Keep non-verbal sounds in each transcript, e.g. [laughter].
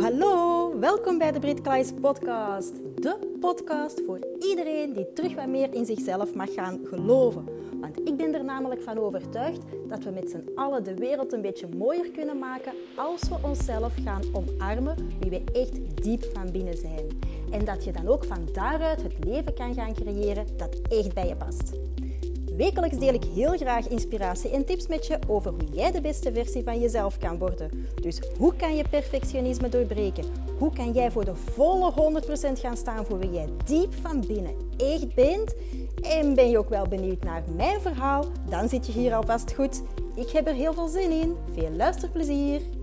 hallo. Welkom bij de Brit Klaes podcast. De podcast voor iedereen die terug wat meer in zichzelf mag gaan geloven. Want ik ben er namelijk van overtuigd dat we met z'n allen de wereld een beetje mooier kunnen maken als we onszelf gaan omarmen wie we echt diep van binnen zijn. En dat je dan ook van daaruit het leven kan gaan creëren dat echt bij je past. Wekelijks deel ik heel graag inspiratie en tips met je over hoe jij de beste versie van jezelf kan worden. Dus hoe kan je perfectionisme doorbreken? Hoe kan jij voor de volle 100% gaan staan voor wie jij diep van binnen echt bent? En ben je ook wel benieuwd naar mijn verhaal? Dan zit je hier alvast goed. Ik heb er heel veel zin in. Veel luisterplezier!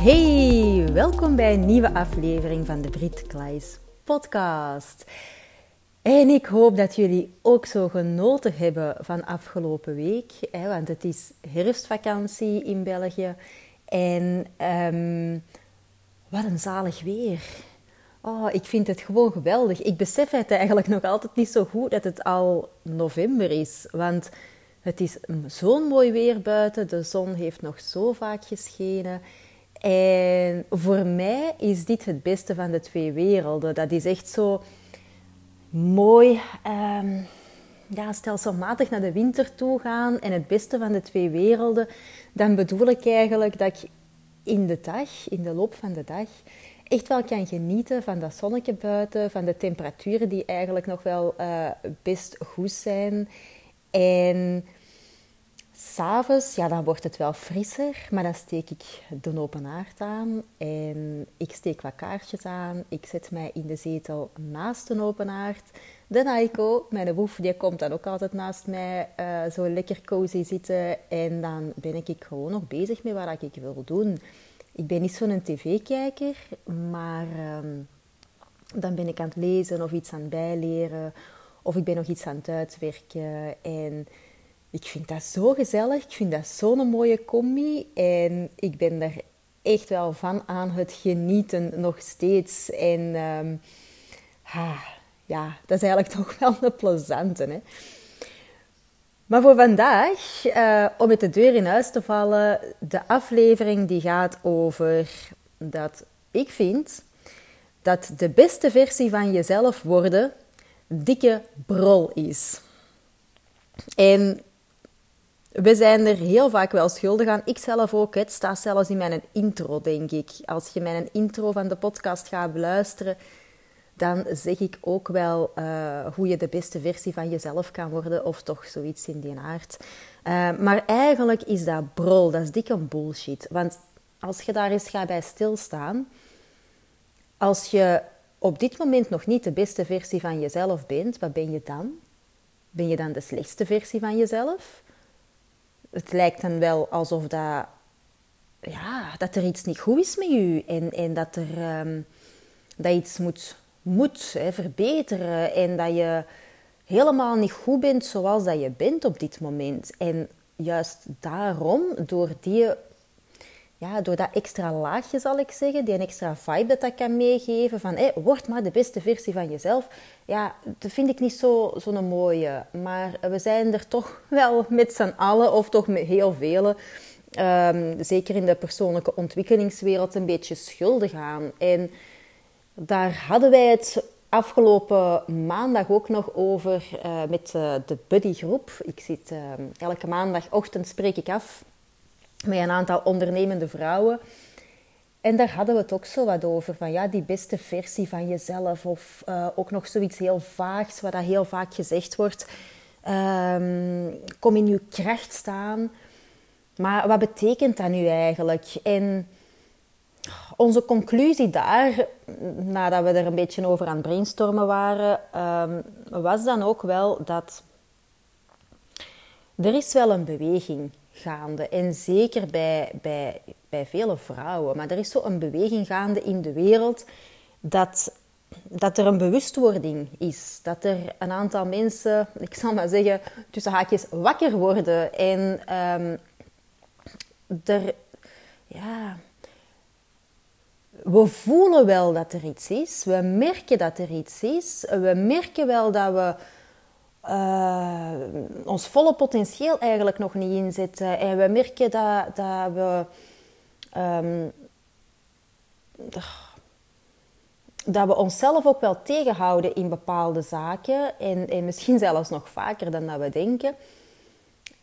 Hey, welkom bij een nieuwe aflevering van de Brit Klaes podcast. En ik hoop dat jullie ook zo genoten hebben van afgelopen week, hè, want het is herfstvakantie in België. En um, wat een zalig weer. Oh, ik vind het gewoon geweldig. Ik besef het eigenlijk nog altijd niet zo goed dat het al november is. Want het is zo'n mooi weer buiten. De zon heeft nog zo vaak geschenen. En voor mij is dit het beste van de twee werelden. Dat is echt zo mooi um, ja, stelselmatig naar de winter toe gaan en het beste van de twee werelden. Dan bedoel ik eigenlijk dat ik in de dag, in de loop van de dag, echt wel kan genieten van dat zonnetje buiten, van de temperaturen die eigenlijk nog wel uh, best goed zijn. En S'avonds, ja, dan wordt het wel frisser, maar dan steek ik de open haard aan en ik steek wat kaartjes aan. Ik zet mij in de zetel naast de open haard. De Naiko, mijn woef, die komt dan ook altijd naast mij uh, zo lekker cozy zitten. En dan ben ik gewoon nog bezig met wat ik wil doen. Ik ben niet zo'n tv-kijker, maar um, dan ben ik aan het lezen of iets aan het bijleren. Of ik ben nog iets aan het uitwerken en... Ik vind dat zo gezellig. Ik vind dat zo'n mooie combi. En ik ben daar echt wel van aan het genieten nog steeds. En um, ja, dat is eigenlijk [laughs] toch wel een plezante. Hè? Maar voor vandaag, uh, om met de deur in huis te vallen, de aflevering die gaat over dat ik vind dat de beste versie van jezelf worden dikke brol is. En we zijn er heel vaak wel schuldig aan. Ik zelf ook. Het staat zelfs in mijn intro, denk ik. Als je mijn intro van de podcast gaat beluisteren, dan zeg ik ook wel uh, hoe je de beste versie van jezelf kan worden, of toch zoiets in die aard. Uh, maar eigenlijk is dat brol, dat is dikke bullshit. Want als je daar eens gaat bij stilstaan, als je op dit moment nog niet de beste versie van jezelf bent, wat ben je dan? Ben je dan de slechtste versie van jezelf? Het lijkt dan wel alsof dat, ja, dat er iets niet goed is met je en, en dat er um, dat iets moet, moet hè, verbeteren en dat je helemaal niet goed bent zoals dat je bent op dit moment. En juist daarom, door die ja, door dat extra laagje zal ik zeggen, die een extra vibe dat dat kan meegeven van word maar de beste versie van jezelf. Ja, dat vind ik niet zo'n zo mooie. Maar we zijn er toch [laughs] wel met z'n allen, of toch met heel velen, um, zeker in de persoonlijke ontwikkelingswereld, een beetje schuldig aan. En daar hadden wij het afgelopen maandag ook nog over uh, met uh, de buddygroep. Ik zit uh, elke maandagochtend spreek ik af met een aantal ondernemende vrouwen. En daar hadden we het ook zo wat over, van ja, die beste versie van jezelf. Of uh, ook nog zoiets heel vaags, wat dat heel vaak gezegd wordt. Um, kom in je kracht staan. Maar wat betekent dat nu eigenlijk? En onze conclusie daar, nadat we er een beetje over aan het brainstormen waren, um, was dan ook wel dat er is wel een beweging gaande. En zeker bij, bij, bij vele vrouwen. Maar er is zo een beweging gaande in de wereld dat, dat er een bewustwording is. Dat er een aantal mensen, ik zal maar zeggen, tussen haakjes wakker worden. En um, er, ja, we voelen wel dat er iets is. We merken dat er iets is. We merken wel dat we uh, ons volle potentieel eigenlijk nog niet inzetten. En we merken dat, dat we. Um, dat we onszelf ook wel tegenhouden in bepaalde zaken. En, en misschien [laughs] zelfs nog vaker dan dat we denken.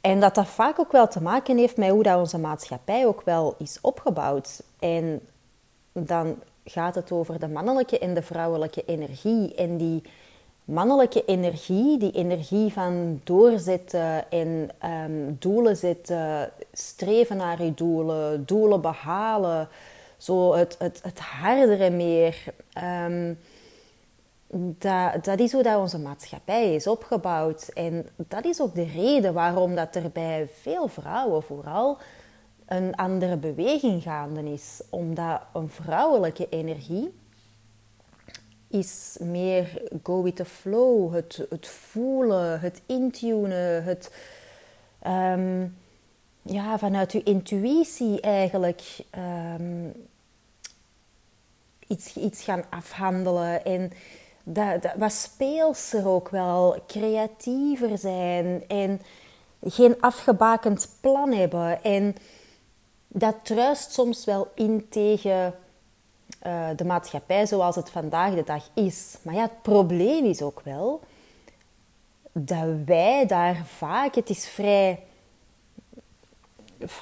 En dat dat vaak ook wel te maken heeft met hoe dat onze maatschappij ook wel is opgebouwd. En dan gaat het over de mannelijke en de vrouwelijke energie. En die mannelijke energie, die energie van doorzetten en um, doelen zetten, streven naar je doelen, doelen behalen, zo het, het, het hardere meer. Um, dat, dat is hoe dat onze maatschappij is opgebouwd. En dat is ook de reden waarom dat er bij veel vrouwen vooral een andere beweging gaande is. Omdat een vrouwelijke energie is meer go with the flow. Het, het voelen, het intunen, het... Um, ja, vanuit je intuïtie eigenlijk um, iets, iets gaan afhandelen. En dat, dat, wat speelser ook wel, creatiever zijn en geen afgebakend plan hebben. En dat truist soms wel in tegen uh, de maatschappij zoals het vandaag de dag is. Maar ja, het probleem is ook wel dat wij daar vaak, het is vrij.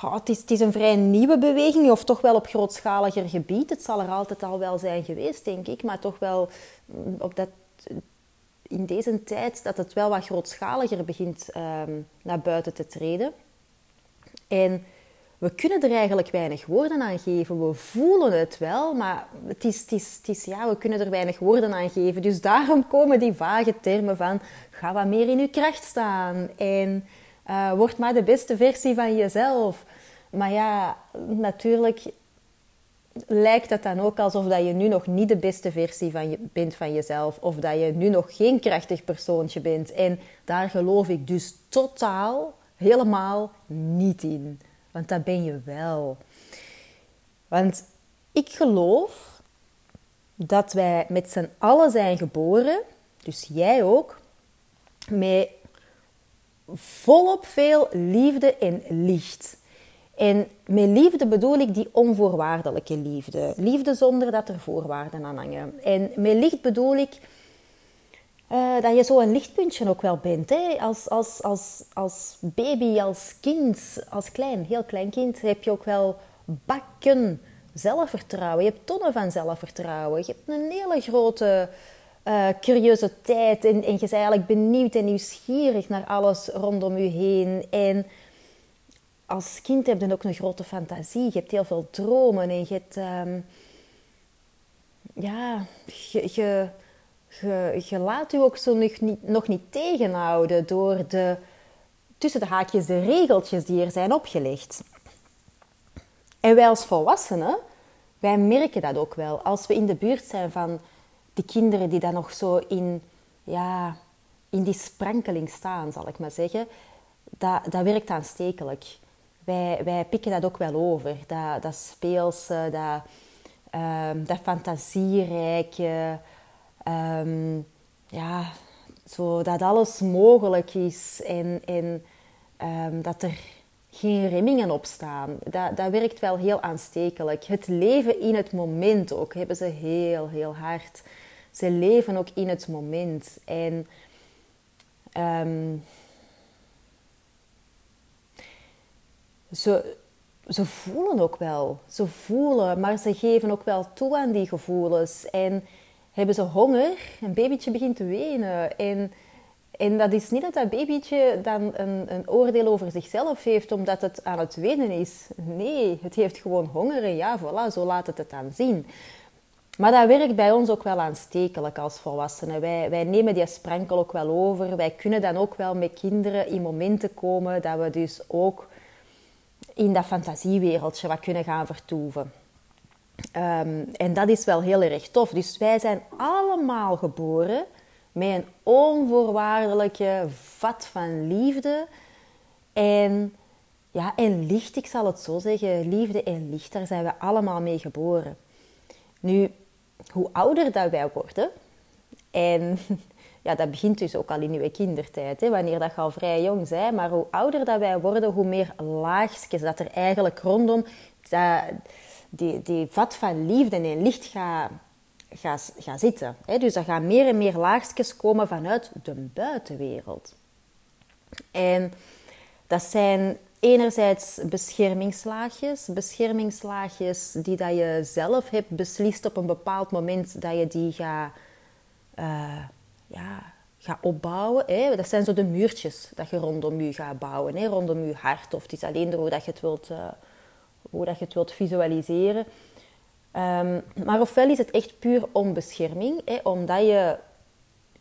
Het is, is een vrij nieuwe beweging, of toch wel op grootschaliger gebied. Het zal er altijd al wel zijn geweest, denk ik, maar toch wel mm, op dat, in deze tijd dat het wel wat grootschaliger begint um, naar buiten te treden. En we kunnen er eigenlijk weinig woorden aan geven. We voelen het wel, maar het is, het is, het is, ja, we kunnen er weinig woorden aan geven. Dus daarom komen die vage termen van ga wat meer in je kracht staan en uh, word maar de beste versie van jezelf. Maar ja, natuurlijk lijkt het dan ook alsof dat je nu nog niet de beste versie van bent van jezelf. Of dat je nu nog geen krachtig persoontje bent. En daar geloof ik dus totaal, helemaal niet in. Want dat ben je wel. Want ik geloof dat wij met z'n allen zijn geboren, dus jij ook, met volop veel liefde en licht. En met liefde bedoel ik die onvoorwaardelijke liefde. Liefde zonder dat er voorwaarden aan hangen. En met licht bedoel ik uh, dat je zo een lichtpuntje ook wel bent. Hè? Als, als, als, als baby, als kind, als klein, heel klein kind, heb je ook wel bakken zelfvertrouwen. Je hebt tonnen van zelfvertrouwen. Je hebt een hele grote uh, curiositeit. En, je bent eigenlijk benieuwd en nieuwsgierig naar alles rondom je heen. En als kind heb je ook een grote fantasie. Je hebt heel veel dromen. En je hebt... Um, ja, je je, laat je ook zo nog niet, nog niet tegenhouden door de, tussen de haakjes, de regeltjes die er zijn opgelegd. En wij als volwassenen, wij merken dat ook wel. Als we in de buurt zijn van die kinderen die dan nog zo in, ja, in die sprankeling staan, zal ik maar zeggen, dat, dat werkt aanstekelijk. Wij, wij pikken dat ook wel over. Dat, dat speelse, dat, um, dat fantasierijke, um, ja, zo dat alles mogelijk is en, um, dat er geen remmingen op staan. Dat, dat werkt wel heel aanstekelijk. Het leven in het moment ook hebben ze heel, heel hard. Ze leven ook in het moment. En um, ze, ze voelen ook wel. Ze voelen, maar ze geven ook wel toe aan die gevoelens. En hebben ze honger. Een babytje begint te wenen. En, en dat is niet dat dat babytje dan een, een oordeel over zichzelf heeft omdat het aan het wenen is. Nee, het heeft gewoon honger en ja, voilà, zo laat het het dan zien. Maar dat werkt bij ons ook wel aanstekelijk als volwassenen. Wij, wij nemen die sprankel ook wel over. Wij kunnen dan ook wel met kinderen in momenten komen dat we dus ook in dat fantasiewereldje wat kunnen gaan vertoeven. Ehm, en dat is wel heel erg tof. Dus wij zijn allemaal geboren met een onvoorwaardelijke vat van liefde. En, ja, en licht, ik zal het zo zeggen. Liefde en licht, daar zijn we allemaal mee geboren. Nu, hoe ouder dat wij worden En [laughs] ja, dat begint dus ook al in je kindertijd, hè, wanneer dat je al vrij jong bent. Maar hoe ouder dat wij worden, hoe meer laagjes dat er eigenlijk rondom dat, die, die vat van liefde en licht gaat, gaat, gaat zitten. Dus er gaan meer en meer laagjes komen vanuit de buitenwereld. En dat zijn enerzijds beschermingslaagjes. Beschermingslaagjes die dat je zelf hebt beslist op een bepaald moment dat je die gaat, uh, ja, gaat opbouwen. Dat zijn zo de muurtjes dat je rondom je gaat bouwen. Rondom je hart. Of het is alleen door dat je het wilt, uh, hoe dat je het wilt visualiseren. Um, maar ofwel is het echt puur om bescherming. Hè, omdat je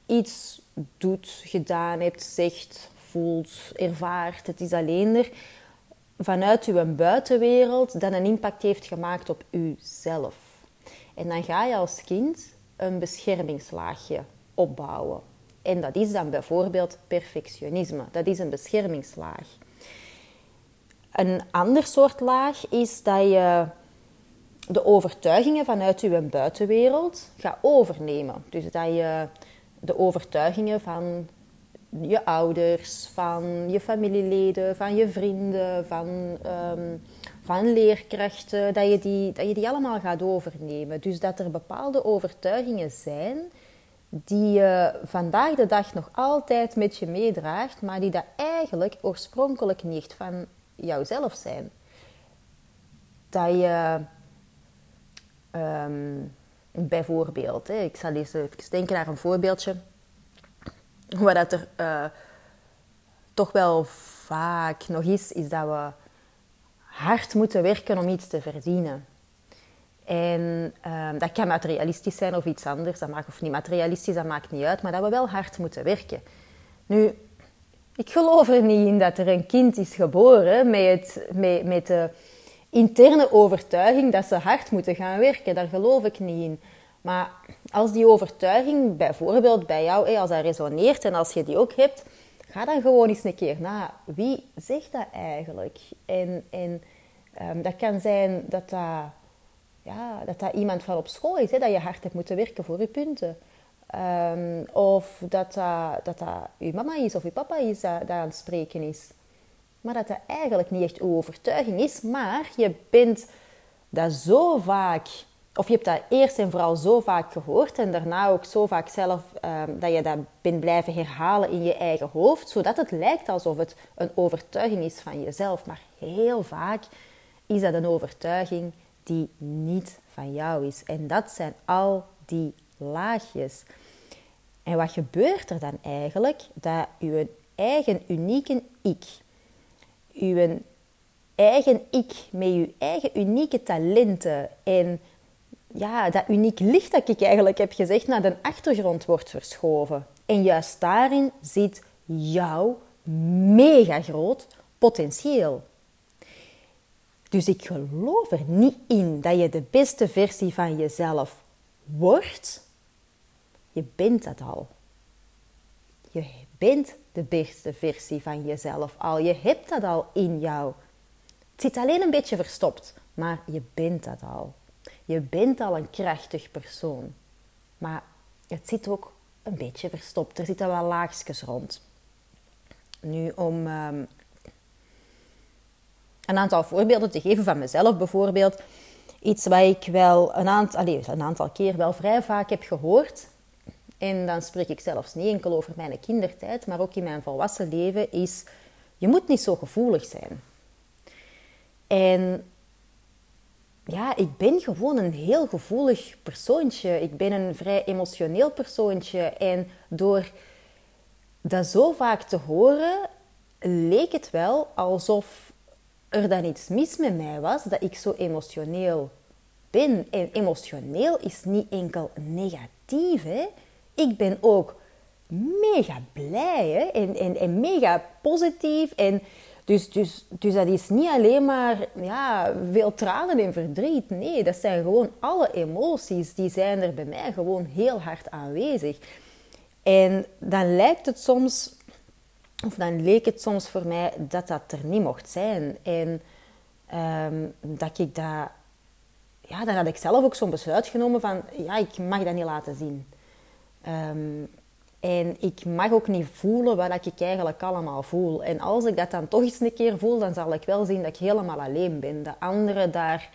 iets doet, gedaan hebt, zegt, voelt, ervaart. Het is alleen er vanuit uw buitenwereld dat een impact heeft gemaakt op uzelf. En dan ga je als kind een beschermingslaagje opbouwen. En dat is dan bijvoorbeeld perfectionisme. Dat is een beschermingslaag. Een ander soort laag is dat je de overtuigingen vanuit je buitenwereld gaat overnemen. Dus dat je de overtuigingen van je ouders, van je familieleden, van je vrienden, van, um, van leerkrachten, dat je, die, dat je die allemaal gaat overnemen. Dus dat er bepaalde overtuigingen zijn die je vandaag de dag nog altijd met je meedraagt, maar die dat eigenlijk oorspronkelijk niet van jouzelf zijn. Dat je um, bijvoorbeeld, ik zal eens even denken naar een voorbeeldje wat dat er uh, toch wel vaak nog is, is dat we hard moeten werken om iets te verdienen. En uh, dat kan materialistisch zijn of iets anders, dat maakt, of niet materialistisch, dat maakt niet uit, maar dat we wel hard moeten werken. Nu, ik geloof er niet in dat er een kind is geboren met, het, met, met de interne overtuiging dat ze hard moeten gaan werken. Daar geloof ik niet in. Maar als die overtuiging bijvoorbeeld bij jou, als dat resoneert en als je die ook hebt, ga dan gewoon eens een keer na. Wie zegt dat eigenlijk? En, en um, dat kan zijn dat dat, ja, dat dat iemand van op school is, hè, dat je hard hebt moeten werken voor je punten. Um, of dat dat, dat je mama is of je papa is dat, dat aan het spreken is. Maar dat dat eigenlijk niet echt uw overtuiging is, maar je bent dat zo vaak of je hebt dat eerst en vooral zo vaak gehoord en daarna ook zo vaak zelf ehm, dat je dat bent blijven herhalen in je eigen hoofd, zodat het lijkt alsof het een overtuiging is van jezelf. Maar heel vaak is dat een overtuiging die niet van jou is. En dat zijn al die laagjes. En wat gebeurt er dan eigenlijk? Dat je eigen unieke ik, je eigen ik met je eigen unieke talenten en ja, dat uniek licht dat ik eigenlijk heb gezegd naar de achtergrond wordt verschoven. En juist daarin zit jouw mega groot potentieel. Dus ik geloof er niet in dat je de beste versie van jezelf wordt. Je bent dat al. Je bent de beste versie van jezelf al. Je hebt dat al in jou. Het zit alleen een beetje verstopt, maar je bent dat al. Je bent al een krachtig persoon. Maar het zit ook een beetje verstopt. Er zitten wel laagjes rond. Nu, om um, een aantal voorbeelden te geven van mezelf bijvoorbeeld. Iets wat ik wel een aantal, allez, een aantal keer wel vrij vaak heb gehoord. En dan spreek ik zelfs niet enkel over mijn kindertijd, maar ook in mijn volwassen leven, is je moet niet zo gevoelig zijn. En ja, ik ben gewoon een heel gevoelig persoontje. Ik ben een vrij emotioneel persoontje. En door dat zo vaak te horen, leek het wel alsof er dan iets mis met mij was, dat ik zo emotioneel ben. En emotioneel is niet enkel negatief. Hè? Ik ben ook mega blij hè? En, mega positief. En dus, dus, dus dat is niet alleen maar ja, veel tranen en verdriet. Nee, dat zijn gewoon alle emoties. Die zijn er bij mij gewoon heel hard aanwezig. En dan lijkt het soms, of dan leek het soms voor mij dat dat er niet mocht zijn. En um, dat ik dat, ja, dan had ik zelf ook zo'n besluit genomen van, ja, ik mag dat niet laten zien. Ehm, en ik mag ook niet voelen wat ik eigenlijk allemaal voel. En als ik dat dan toch eens een keer voel, dan zal ik wel zien dat ik helemaal alleen ben. De anderen daar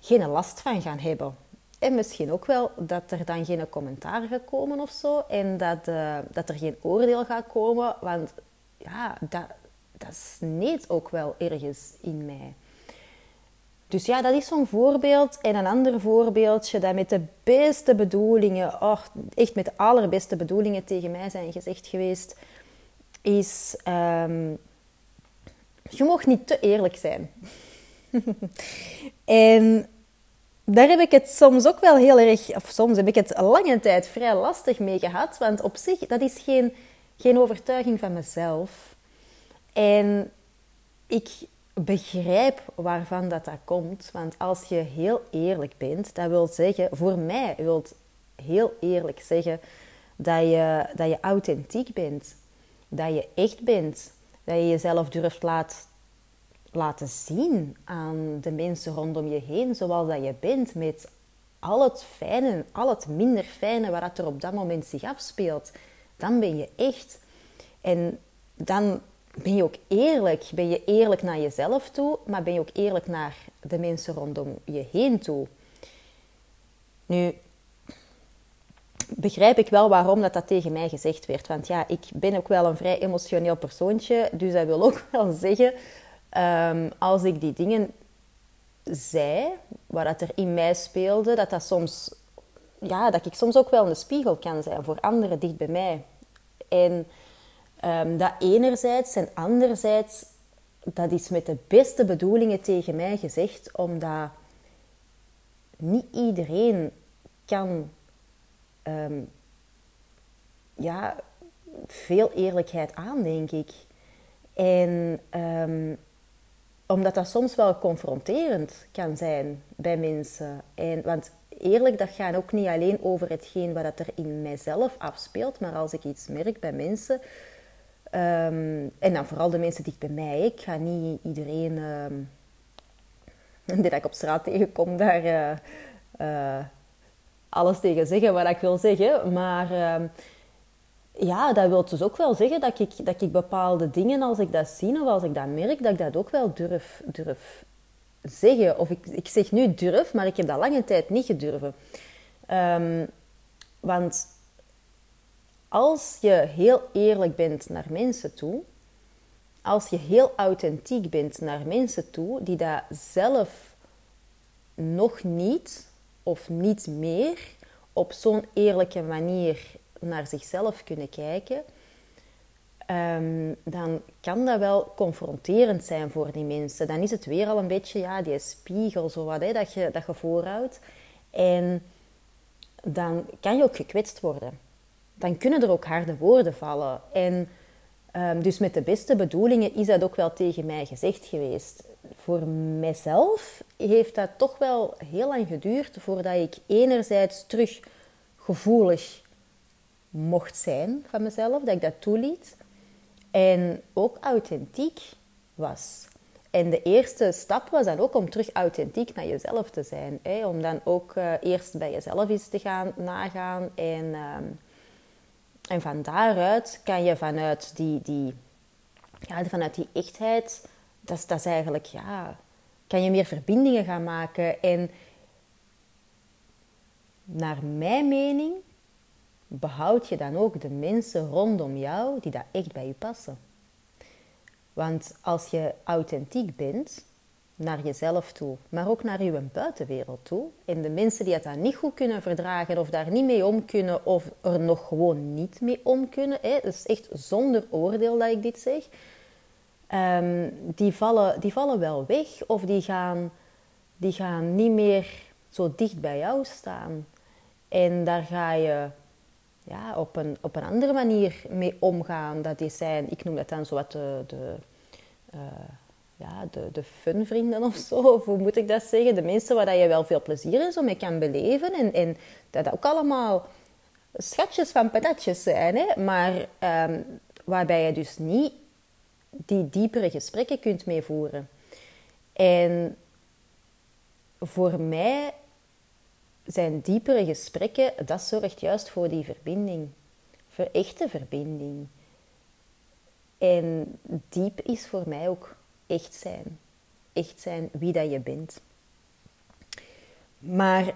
geen last van gaan hebben. En misschien ook wel dat er dan geen commentaar gaat komen of zo. En dat, uh, dat er geen oordeel gaat komen. Want ja, dat, dat sneed ook wel ergens in mij. Dus ja, dat is zo'n voorbeeld. En een ander voorbeeldje dat met de beste bedoelingen, oh, echt met de allerbeste bedoelingen tegen mij zijn gezegd geweest, is: um, je mag niet te eerlijk zijn. [laughs] en daar heb ik het soms ook wel heel erg, of soms heb ik het lange tijd vrij lastig mee gehad. Want op zich, dat is geen, geen overtuiging van mezelf. En ik begrijp waarvan dat, dat komt. Want als je heel eerlijk bent, dat wil zeggen, voor mij wil heel eerlijk zeggen dat je, dat je authentiek bent. Dat je echt bent. Dat je jezelf durft laat, laten zien aan de mensen rondom je heen, zoals dat je bent, met al het fijne, al het minder fijne wat er op dat moment zich afspeelt. Dan ben je echt. En dan ben je ook eerlijk. Ben je eerlijk naar jezelf toe, maar ben je ook eerlijk naar de mensen rondom je heen toe. Nu, begrijp ik wel waarom dat, dat tegen mij gezegd werd. Want ja, ik ben ook wel een vrij emotioneel persoontje. Dus dat wil ook [laughs] wel zeggen, um, als ik die dingen zei, waar dat er in mij speelde, dat dat soms... Ja, dat ik soms ook wel een spiegel kan zijn voor anderen dicht bij mij. En Um, dat enerzijds en anderzijds, dat is met de beste bedoelingen tegen mij gezegd, omdat niet iedereen kan um, ja, veel eerlijkheid aan, denk ik. En um, omdat dat soms wel confronterend kan zijn bij mensen. En, want eerlijk, dat gaat ook niet alleen over hetgeen wat er in mijzelf afspeelt, maar als ik iets merk bij mensen, Ehm, en dan vooral de mensen dicht bij mij. Ik ga niet iedereen um, die ik op straat tegenkom daar uh, uh, alles tegen zeggen wat ik wil zeggen. Maar uh, ja, dat wil dus ook wel zeggen dat ik, dat ik bepaalde dingen, als ik dat zie of als ik dat merk, dat ik dat ook wel durf, durf zeggen. Of ik, ik zeg nu durf, maar ik heb dat lange tijd niet gedurven. want als je heel eerlijk bent naar mensen toe, als je heel authentiek bent naar mensen toe die dat zelf nog niet of niet meer op zo'n eerlijke manier naar zichzelf kunnen kijken, ehm, dan kan dat wel confronterend zijn voor die mensen. Dan is het weer al een beetje ja, die spiegel zo wat, hè, dat, je, dat je voorhoudt. En dan kan je ook gekwetst worden dan kunnen er ook harde woorden vallen. En um, dus met de beste bedoelingen is dat ook wel tegen mij gezegd geweest. Voor mijzelf heeft dat toch wel heel lang geduurd voordat ik enerzijds terug gevoelig mocht zijn van mezelf, dat ik dat toeliet. En ook authentiek was. En de eerste stap was dan ook om terug authentiek naar jezelf te zijn. Hè? Om dan ook uh, eerst bij jezelf eens te gaan nagaan en... Um, en van daaruit kan je vanuit die, die, ja, vanuit die echtheid, dat dat is eigenlijk, ja, kan je meer verbindingen gaan maken. En naar mijn mening behoud je dan ook de mensen rondom jou die dat echt bij je passen. Want als je authentiek bent, naar jezelf toe, maar ook naar je buitenwereld toe. En de mensen die het dan niet goed kunnen verdragen of daar niet mee om kunnen of er nog gewoon niet mee om kunnen, hè, dus echt zonder oordeel dat ik dit zeg, ehm, die, vallen, die vallen wel weg of die gaan, die gaan niet meer zo dicht bij jou staan. En daar ga je ja, op, een, op een andere manier mee omgaan. Dat is zijn, ik noem dat dan zo wat de, uh, ja, de, de funvrienden of zo, of hoe moet ik dat zeggen? De mensen waar je wel veel plezier in zo mee kan beleven. En, en dat ook allemaal schatjes van patatjes zijn, hè? maar um, waarbij je dus niet die diepere gesprekken kunt meevoeren. En voor mij zijn diepere gesprekken, dat zorgt juist voor die verbinding. Voor echte verbinding. En diep is voor mij ook echt zijn. Echt zijn wie dat je bent. Maar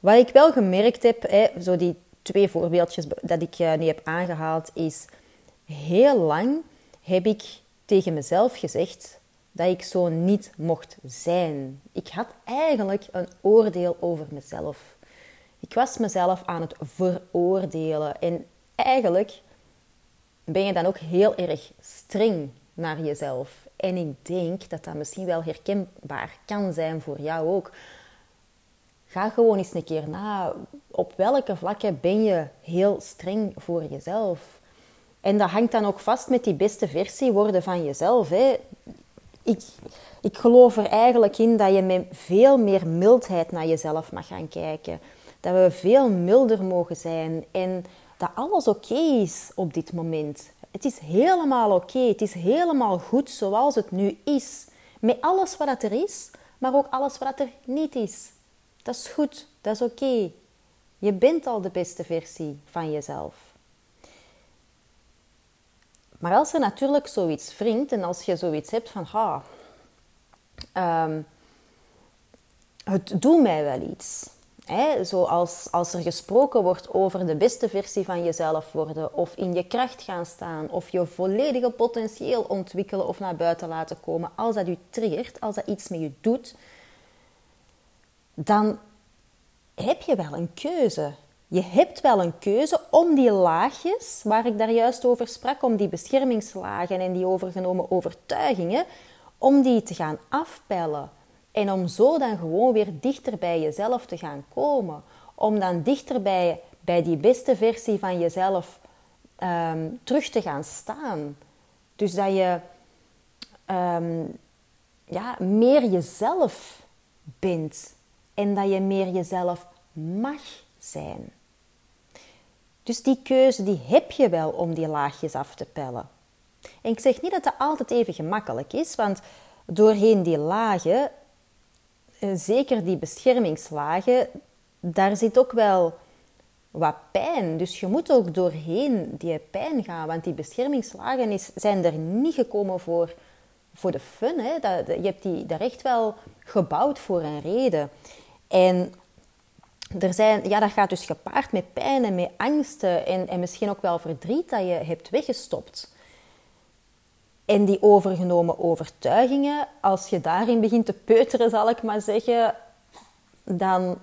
wat ik wel gemerkt heb, hè, zo die twee voorbeeldjes dat ik uh, nu heb aangehaald, is heel lang heb ik tegen mezelf gezegd dat ik zo niet mocht zijn. Ik had eigenlijk een oordeel over mezelf. Ik was mezelf aan het veroordelen. En eigenlijk ben je dan ook heel erg streng naar jezelf. En ik denk dat dat misschien wel herkenbaar kan zijn voor jou ook. Ga gewoon eens een keer na. Op welke vlakken ben je heel streng voor jezelf? En dat hangt dan ook vast met die beste versie worden van jezelf. Hè. Ik, ik geloof er eigenlijk in dat je met veel meer mildheid naar jezelf mag gaan kijken. Dat we veel milder mogen zijn en dat alles oké is op dit moment. Het is helemaal oké. Het is helemaal goed zoals het nu is. Met alles wat er is, maar ook alles wat er niet is. Dat is goed, dat is oké. Je bent al de beste versie van jezelf. Maar als er natuurlijk zoiets wringt en als je zoiets hebt van, ha, um, het doet mij wel iets. Zoals als er gesproken wordt over de beste versie van jezelf worden, of in je kracht gaan staan, of je volledige potentieel ontwikkelen of naar buiten laten komen. Als dat je triggert, als dat iets met je doet, dan heb je wel een keuze. Je hebt wel een keuze om die laagjes, waar ik daar juist over sprak, om die beschermingslagen en die overgenomen overtuigingen, om die te gaan afpellen. En om zo dan gewoon weer dichter bij jezelf te gaan komen. Om dan dichter bij, bij die beste versie van jezelf ehm, terug te gaan staan. Dus dat je ehm, ja, meer jezelf bent en dat je meer jezelf mag zijn. Dus die keuze die heb je wel om die laagjes af te pellen. En ik zeg niet dat dat altijd even gemakkelijk is, want doorheen die lagen, zeker die beschermingslagen, daar zit ook wel wat pijn. Dus je moet ook doorheen die pijn gaan, want die beschermingslagen is, zijn er niet gekomen voor, voor de fun. Hè? Dat, je hebt die daar echt wel gebouwd voor een reden. En er zijn, ja, dat gaat dus gepaard met pijn en met angsten en, en misschien ook wel verdriet dat je hebt weggestopt. En die overgenomen overtuigingen, als je daarin begint te peuteren, zal ik maar zeggen, dan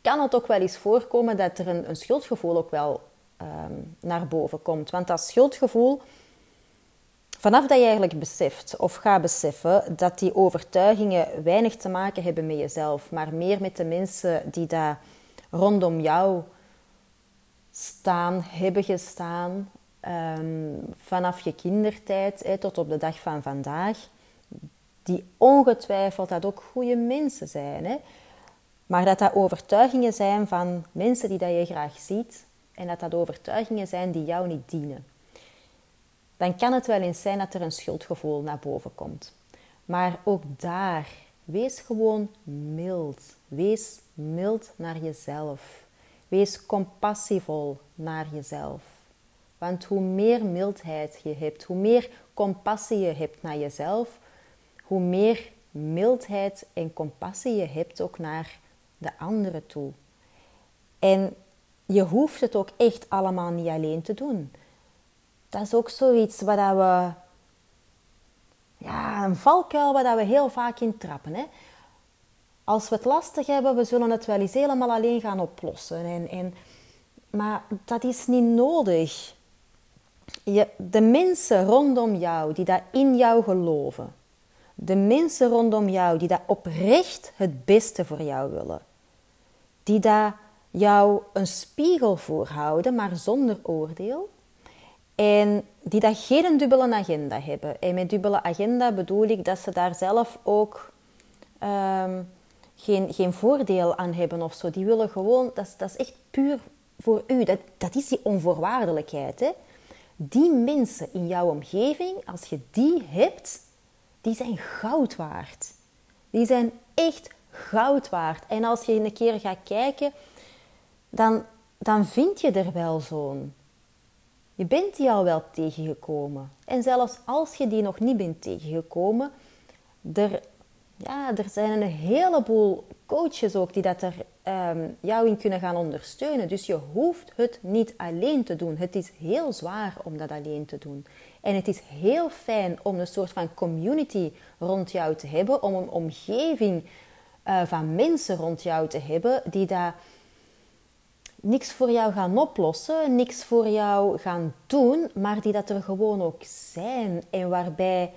kan het ook wel eens voorkomen dat er een, schuldgevoel ook wel ehm, naar boven komt. Want dat schuldgevoel, vanaf dat je eigenlijk beseft of gaat beseffen dat die overtuigingen weinig te maken hebben met jezelf, maar meer met de mensen die daar rondom jou staan, hebben gestaan, um, vanaf je kindertijd tot op de dag van vandaag, die ongetwijfeld dat ook goede mensen zijn. Maar dat dat overtuigingen zijn van mensen die dat je graag ziet en dat dat overtuigingen zijn die jou niet dienen. Dan kan het wel eens zijn dat er een schuldgevoel naar boven komt. Maar ook daar, wees gewoon mild. Wees mild naar jezelf. Wees compassievol naar jezelf. Want hoe meer mildheid je hebt, hoe meer compassie je hebt naar jezelf, hoe meer mildheid en compassie je hebt ook naar de anderen toe. En je hoeft het ook echt allemaal niet alleen te doen. Dat is ook zoiets waar we. Ja, een valkuil waar we heel vaak in trappen. Hè? Als we het lastig hebben, we zullen het wel eens helemaal alleen gaan oplossen. En, en, maar dat is niet nodig de mensen rondom jou die dat in jou geloven, de mensen rondom jou die dat oprecht het beste voor jou willen, die daar jou een spiegel voorhouden, maar zonder oordeel, en die dat geen dubbele agenda hebben. En met dubbele agenda bedoel ik dat ze daar zelf ook ehm, geen, geen voordeel aan hebben of zo. Die willen gewoon, dat dat is echt puur voor u. Dat, dat is die onvoorwaardelijkheid. Hè? Die mensen in jouw omgeving, als je die hebt, die zijn goud waard. Die zijn echt goud waard. En als je een keer gaat kijken, dan, dan vind je er wel zo'n. Je bent die al wel tegengekomen. En zelfs als je die nog niet bent tegengekomen, er, ja, er zijn een heleboel coaches ook die dat er ehm, jou in kunnen gaan ondersteunen. Dus je hoeft het niet alleen te doen. Het is heel zwaar om dat alleen te doen. En het is heel fijn om een soort van community rond jou te hebben, om een omgeving uh, van mensen rond jou te hebben die daar niks voor jou gaan oplossen, niks voor jou gaan doen, maar die dat er gewoon ook zijn en waarbij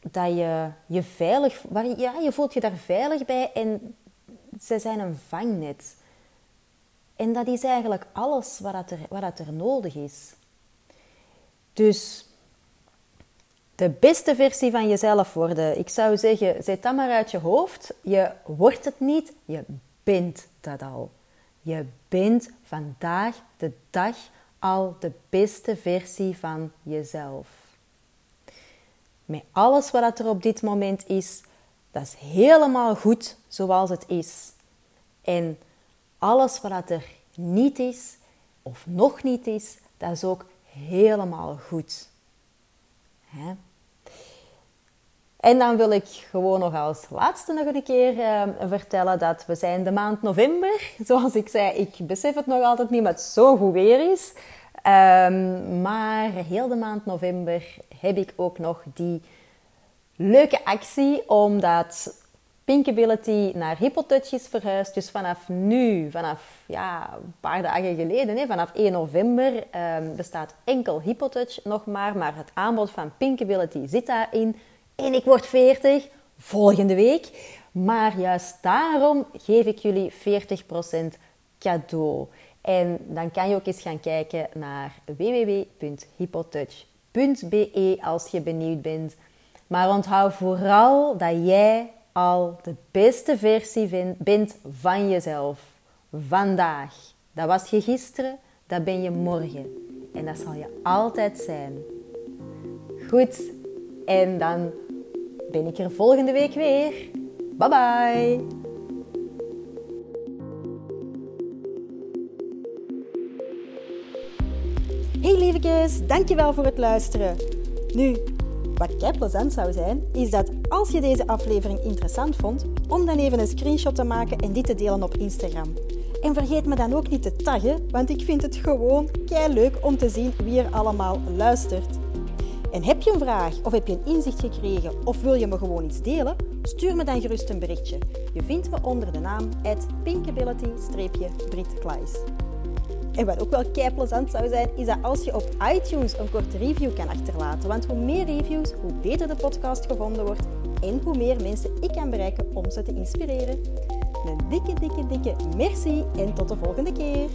dat je je veilig, ja, je voelt je daar veilig bij en ze zijn een vangnet. En dat is eigenlijk alles wat, er, wat er nodig is. Dus de beste versie van jezelf worden. Ik zou zeggen, zet dat maar uit je hoofd. Je wordt het niet, je bent dat al. Je bent vandaag de dag al de beste versie van jezelf. Met alles wat er op dit moment is, dat is helemaal goed zoals het is. En alles wat er niet is of nog niet is, dat is ook helemaal goed. Hè? En dan wil ik gewoon nog als laatste nog een keer uh, vertellen dat we zijn de maand november. [laughs] Zoals ik zei, ik besef het nog altijd niet, maar het zo goed weer is. Um, maar heel de maand november heb ik ook nog die leuke actie, omdat Pinkability naar Hippotouch is verhuisd. Dus vanaf nu, vanaf ja, een paar dagen geleden, vanaf 1 november, um, bestaat enkel Hippotouch nog maar. Maar het aanbod van Pinkability zit daarin. En ik word 40 volgende week. Maar juist daarom geef ik jullie 40% cadeau. En dan kan je ook eens gaan kijken naar www.hippotouch.be als je benieuwd bent. Maar onthoud vooral dat jij al de beste versie bent van jezelf. Vandaag. Dat was je gisteren, dat ben je morgen. En dat zal je altijd zijn. Goed, en dan ben ik er volgende week weer. Bye bye! Hey lievekes, dankjewel voor het luisteren. Nu, wat kei plezant zou zijn, is dat als je deze aflevering interessant vond, om dan even een screenshot te maken en dit te delen op Instagram. En vergeet me dan ook niet te taggen, want ik vind het gewoon kei leuk om te zien wie er allemaal luistert. En heb je een vraag of heb je een inzicht gekregen of wil je me gewoon iets delen? Stuur me dan gerust een berichtje. Je vindt me onder de naam pinkability-britkleis. En wat ook wel kei plezant zou zijn, is dat als je op iTunes een korte review kan achterlaten. Want hoe meer reviews, hoe beter de podcast gevonden wordt en hoe meer mensen ik kan bereiken om ze te inspireren. Een dikke, dikke, dikke merci en tot de volgende keer.